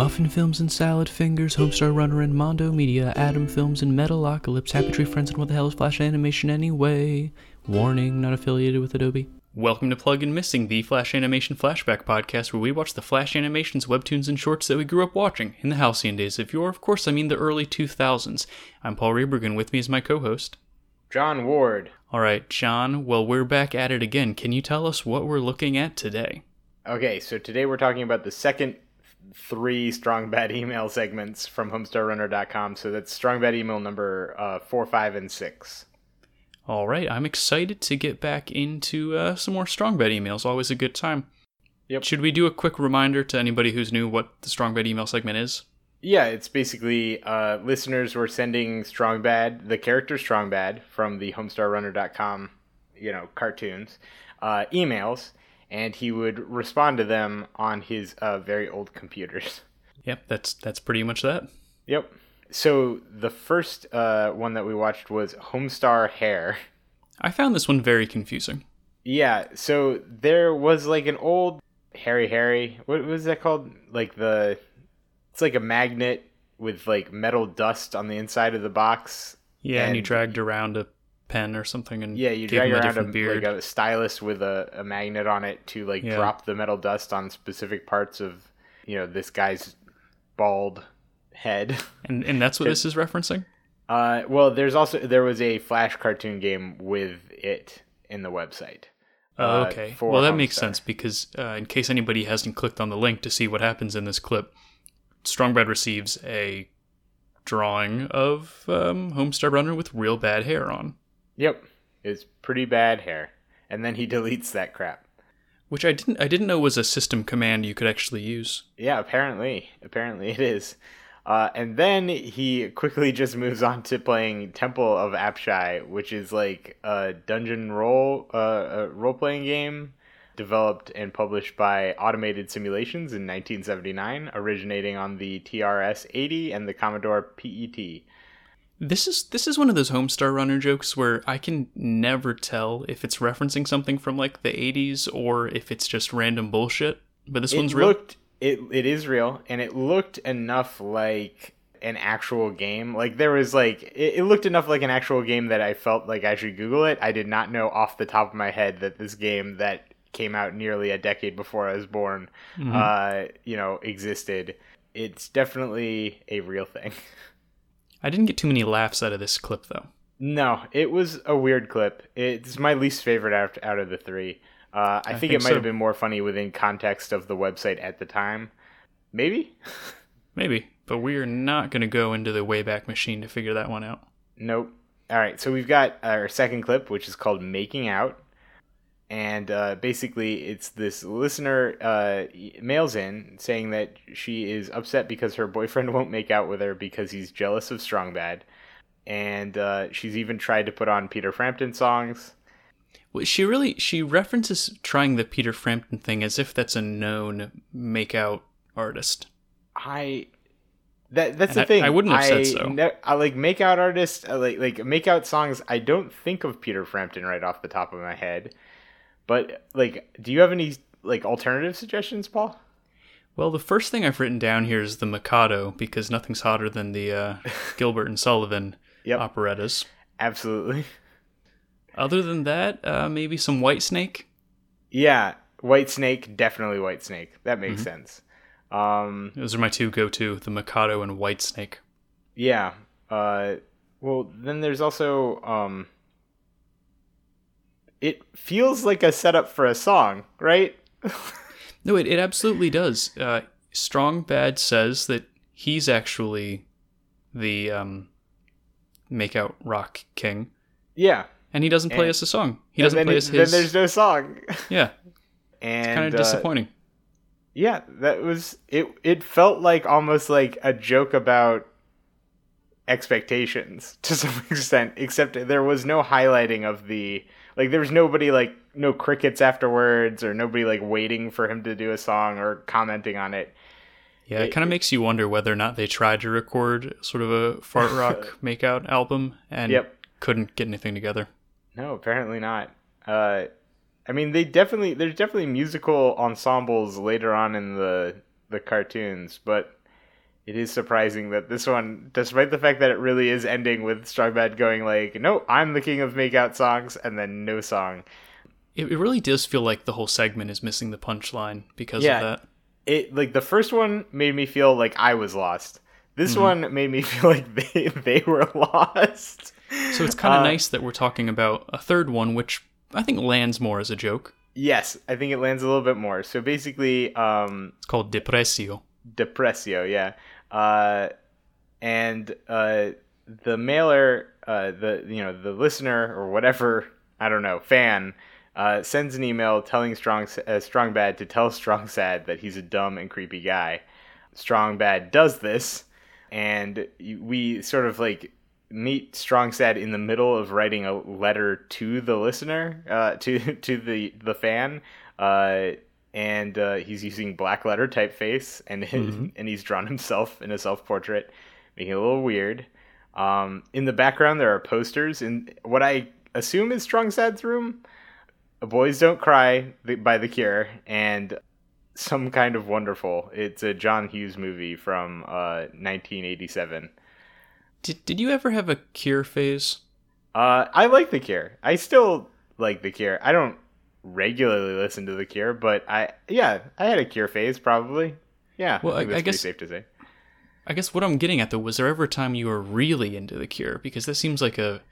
Muffin Films and Salad Fingers, Homestar Runner and Mondo Media, Adam Films and Metalocalypse, Happy Tree Friends, and What the Hell is Flash Animation Anyway? Warning, not affiliated with Adobe. Welcome to Plug and Missing, the Flash Animation Flashback podcast, where we watch the Flash animations, webtoons, and shorts that we grew up watching in the halcyon days of yore. Of course, I mean the early 2000s. I'm Paul Reberg, and with me is my co host. John Ward. All right, John, well, we're back at it again. Can you tell us what we're looking at today? Okay, so today we're talking about the second three strong bad email segments from homestarrunner.com. So that's strong bad email number uh, four, five, and six. All right, I'm excited to get back into uh, some more strong bad emails. Always a good time. Yep. Should we do a quick reminder to anybody who's new what the strong bad email segment is? Yeah, it's basically uh, listeners were sending strong bad, the character strong bad from the homestarrunner.com, you know, cartoons, uh, emails, and he would respond to them on his uh, very old computers. Yep, that's that's pretty much that. Yep. So the first uh, one that we watched was Homestar Hair. I found this one very confusing. Yeah, so there was like an old Harry Harry. What was that called? Like the it's like a magnet with like metal dust on the inside of the box. Yeah, and, and you dragged around a pen or something and yeah, you drag around a, a like a stylus with a, a magnet on it to like yeah. drop the metal dust on specific parts of you know this guy's bald head. And and that's what this is referencing. Uh, well, there's also there was a Flash cartoon game with it in the website. Oh, okay. Uh, well, that makes sense because uh, in case anybody hasn't clicked on the link to see what happens in this clip, Strongbad receives a drawing of um, Homestar Runner with real bad hair on. Yep, it's pretty bad hair, and then he deletes that crap. Which I didn't I didn't know was a system command you could actually use. Yeah, apparently, apparently it is. Uh, and then he quickly just moves on to playing Temple of Apshai, which is like a dungeon role uh, role playing game developed and published by Automated Simulations in 1979, originating on the TRS-80 and the Commodore PET. This is this is one of those Homestar Runner jokes where I can never tell if it's referencing something from like the 80s or if it's just random bullshit. But this it one's real. Looked, it it is real, and it looked enough like an actual game. Like there was like it, it, looked enough like an actual game that I felt like I should Google it. I did not know off the top of my head that this game that came out nearly a decade before I was born, mm-hmm. uh, you know, existed. It's definitely a real thing. I didn't get too many laughs out of this clip though. No, it was a weird clip. It's my least favorite out, out of the three. Uh, I, I, think, think it might so. have been more funny within context of the website at the time. Maybe? Maybe. But we are not going to go into the Wayback Machine to figure that one out. Nope. All right, so we've got our second clip, which is called Making Out and uh, basically it's this listener uh, mails in saying that she is upset because her boyfriend won't make out with her because he's jealous of Strong Bad, and uh, she's even tried to put on Peter Frampton songs. Well, she really she references trying the Peter Frampton thing as if that's a known make out artist. I that that's and the I, thing. I wouldn't have I, said so. Ne- I like makeout artists, like like makeout songs. I don't think of Peter Frampton right off the top of my head. But like, do you have any like alternative suggestions, Paul? Well, the first thing I've written down here is the Mikado because nothing's hotter than the uh, Gilbert and Sullivan yep. operettas. Absolutely. Other than that, uh, maybe some Whitesnake. Yeah, Whitesnake, definitely Whitesnake. That makes mm-hmm. sense. Um, Those are my two go-to: the Mikado and Whitesnake. Yeah. Uh, well, then there's also um, it feels like a setup for a song, right? no, it, it absolutely does. Uh, Strong Bad says that he's actually the um, makeout rock king. Yeah. And he doesn't play and, us a song. He doesn't play it, us his. Then there's no song. yeah. And it's kind of uh, disappointing. Yeah, that was it. It felt like almost like a joke about expectations to some extent, except there was no highlighting of the like there was nobody like no crickets afterwards or nobody like waiting for him to do a song or commenting on it. Yeah, it, it kind of makes you wonder whether or not they tried to record sort of a fart rock makeout album and yep. couldn't get anything together. No, apparently not. Uh, I mean, they definitely there's definitely musical ensembles later on in the the cartoons, but it is surprising that this one, despite the fact that it really is ending with Strong Bad going like, "No, I'm the king of makeout songs," and then no song. It, it really does feel like the whole segment is missing the punchline because Yeah. of that. It like the first one made me feel like I was lost. This one made me feel like they they were lost. So it's kind of Uh, nice that we're talking about a third one, which I think lands more as a joke. Yes, I think it lands a little bit more. So basically, um, It's called Depressio. Depressio, yeah. Uh, and uh, the mailer, uh, the you know the listener or whatever I don't know fan uh, sends an email telling Strong uh, Strong Bad to tell Strong Sad that he's a dumb and creepy guy. Strong Bad does this, and we sort of like meet Strong Sad in the middle of writing a letter to the listener, uh, to to the the fan, uh, and uh, he's using black letter typeface, and and he's drawn himself in a self portrait, making it a little weird. Um, in the background, there are posters in what I assume is Strong Sad's room. Boys Don't Cry by The Cure, and some kind of wonderful. It's a John Hughes movie from uh, 1987. Did, did you ever have a cure phase? Uh, I like The Cure. I still like The Cure. I don't regularly listen to The Cure, but I yeah, I had a Cure phase probably. Yeah, Well, I, think I- that's I guess- safe to say. I guess what I'm getting at though was there ever a time you were really into the Cure? Because that seems like a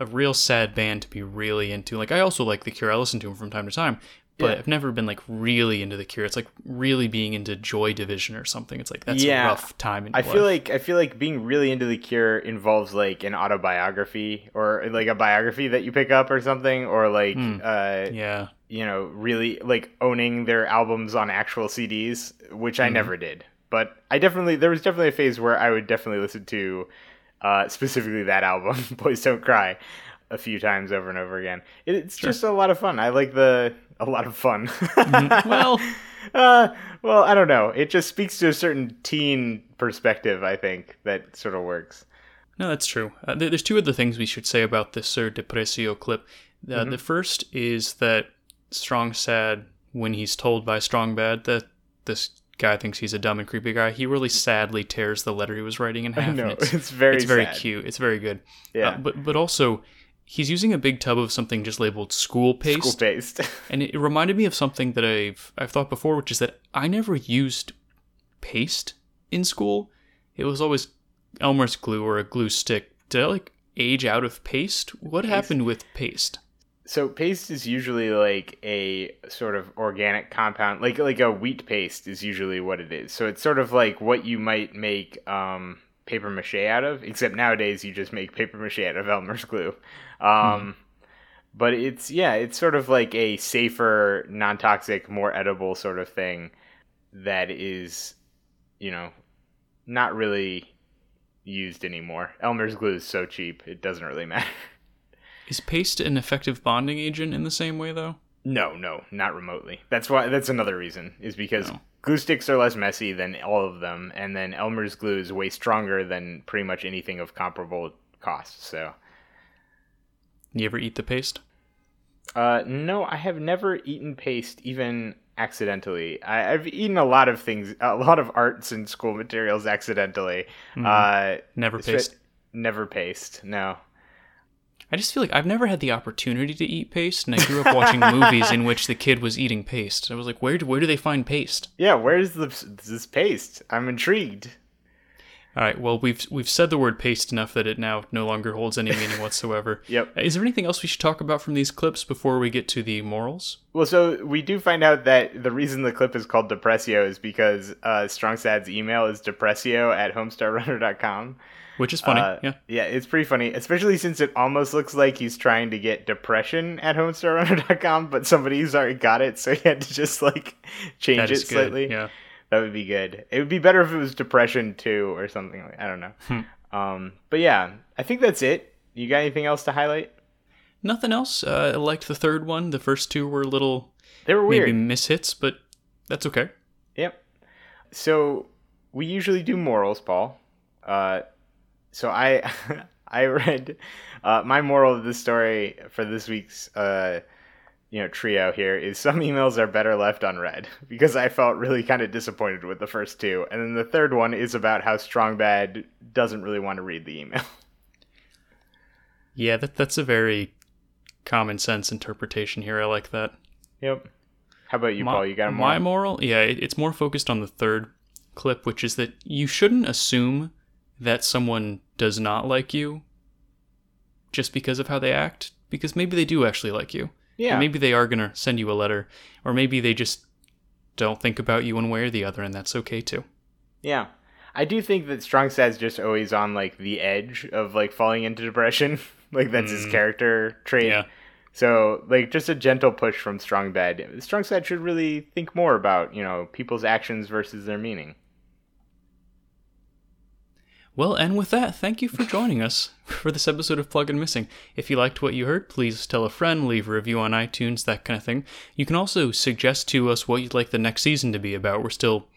a real sad band to be really into. Like I also like the Cure. I listen to them from time to time, but Yeah. I've never been like really into the Cure. It's like really being into Joy Division or something. It's like that's Yeah. a rough time in I feel life. like I feel like being really into The Cure involves like an autobiography or like a biography that you pick up or something, or like Hmm. uh, yeah. you know, really like owning their albums on actual CDs, which I never did. But I definitely there was definitely a phase where I would definitely listen to uh, specifically that album, Boys Don't Cry, a few times over and over again. It, it's just a lot of fun. I like the a lot of fun. Well, uh, well, I don't know. It just speaks to a certain teen perspective. I think that sort of works. No, that's true. Uh, there's two other things we should say about this Sir Depressio clip. Uh, Mm-hmm. The first is that Strong Sad, when he's told by Strong Bad that this guy thinks he's a dumb and creepy guy, he really sadly tears the letter he was writing in half. know, it's, it's very it's very sad. cute. It's very good. Yeah. Uh, but but also, he's using a big tub of something just labeled school paste, School based. and it, it reminded me of something that I've I've thought before, which is that I never used paste in school. It was always Elmer's glue or a glue stick. Did I like age out of paste? What happened with paste? So paste is usually like a sort of organic compound, like like a wheat paste is usually what it is. So it's sort of like what you might make um, paper mache out of, except nowadays you just make paper mache out of Elmer's glue. Um, But it's yeah, it's sort of like a safer, non-toxic, more edible sort of thing that is, you know, not really used anymore. Elmer's glue is so cheap; it doesn't really matter. Is paste an effective bonding agent in the same way though? No, no, not remotely. That's why. That's another reason is because No. Glue sticks are less messy than all of them, and then Elmer's glue is way stronger than pretty much anything of comparable cost. So, You ever eat the paste? uh, no, I have never eaten paste even accidentally. I, I've eaten a lot of things, a lot of arts and school materials accidentally. Uh, Never paste. Never paste. No. I just feel like I've never had the opportunity to eat paste, and I grew up watching movies in which the kid was eating paste. I was like, where do, where do they find paste? Yeah, where's the, this paste? I'm intrigued. All right, well we've we've said the word paste enough that it now no longer holds any meaning whatsoever. Yep. Is there anything else we should talk about from these clips before we get to the morals? Well, so we do find out that the reason the clip is called Depressio is because uh, Strong Sad's email is depressio at homestarrunner.com. Which is funny. Uh, yeah. yeah, it's pretty funny, especially since it almost looks like he's trying to get depression at homestarrunner.com, but somebody's already got it, so he had to just like change it is good. slightly. Yeah. That would be good. It would be better if it was depression too or something like I don't know. Hmm. Um, but yeah, I think that's it. You got anything else to highlight? Nothing else. Uh, I liked the third one. The first two were little They were weird. maybe mishits, but that's okay. Yep. So we usually do morals, Paul. Uh, so I I read uh, my moral of the story for this week's uh, you know trio here is some emails are better left unread because I felt really kind of disappointed with the first two, and then the third one is about how Strong Bad doesn't really want to read the email. Yeah, that that's a very common sense interpretation here. I like that. Yep. How about you, My- Paul? You got a my moral? moral? Yeah, it, it's more focused on the third clip, which is that you shouldn't assume that someone does not like you just because of how they act, because maybe they do actually like you. Yeah. And maybe they are gonna send you a letter, or maybe they just don't think about you one way or the other, and that's okay too. Yeah. I do think that Strong Sad's just always on like the edge of like falling into depression. like that's his character trait. Mm. Yeah. So like just a gentle push from Strong Bad. Strong Sad should really think more about, you know, people's actions versus their meaning. Well, and with that, thank you for joining us for this episode of Plug and Missing. If you liked what you heard, please tell a friend, leave a review on iTunes, that kind of thing. You can also suggest to us what you'd like the next season to be about. We're still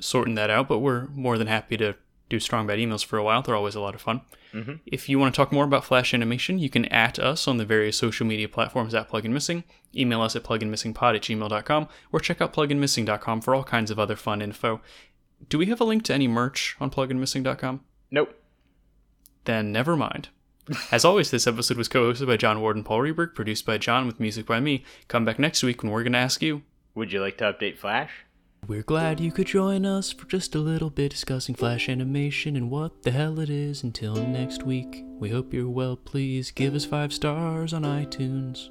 sorting that out, but we're more than happy to do strong bad emails for a while. They're always a lot of fun. Mm-hmm. If you want to talk more about Flash animation, you can at us on the various social media platforms at Plug and Missing, email us at plugandmissingpod at gmail.com, or check out plugandmissing.com for all kinds of other fun info. Do we have a link to any merch on plugandmissing.com? Nope. Then never mind. As always, this episode was co hosted by John Ward and Paul Reberg, produced by John with music by me. Come back next week when we're going to ask you. Would you like to update Flash? We're glad you could join us for just a little bit discussing Flash animation and what the hell it is. Until next week, we hope you're well. Please give us five stars on iTunes.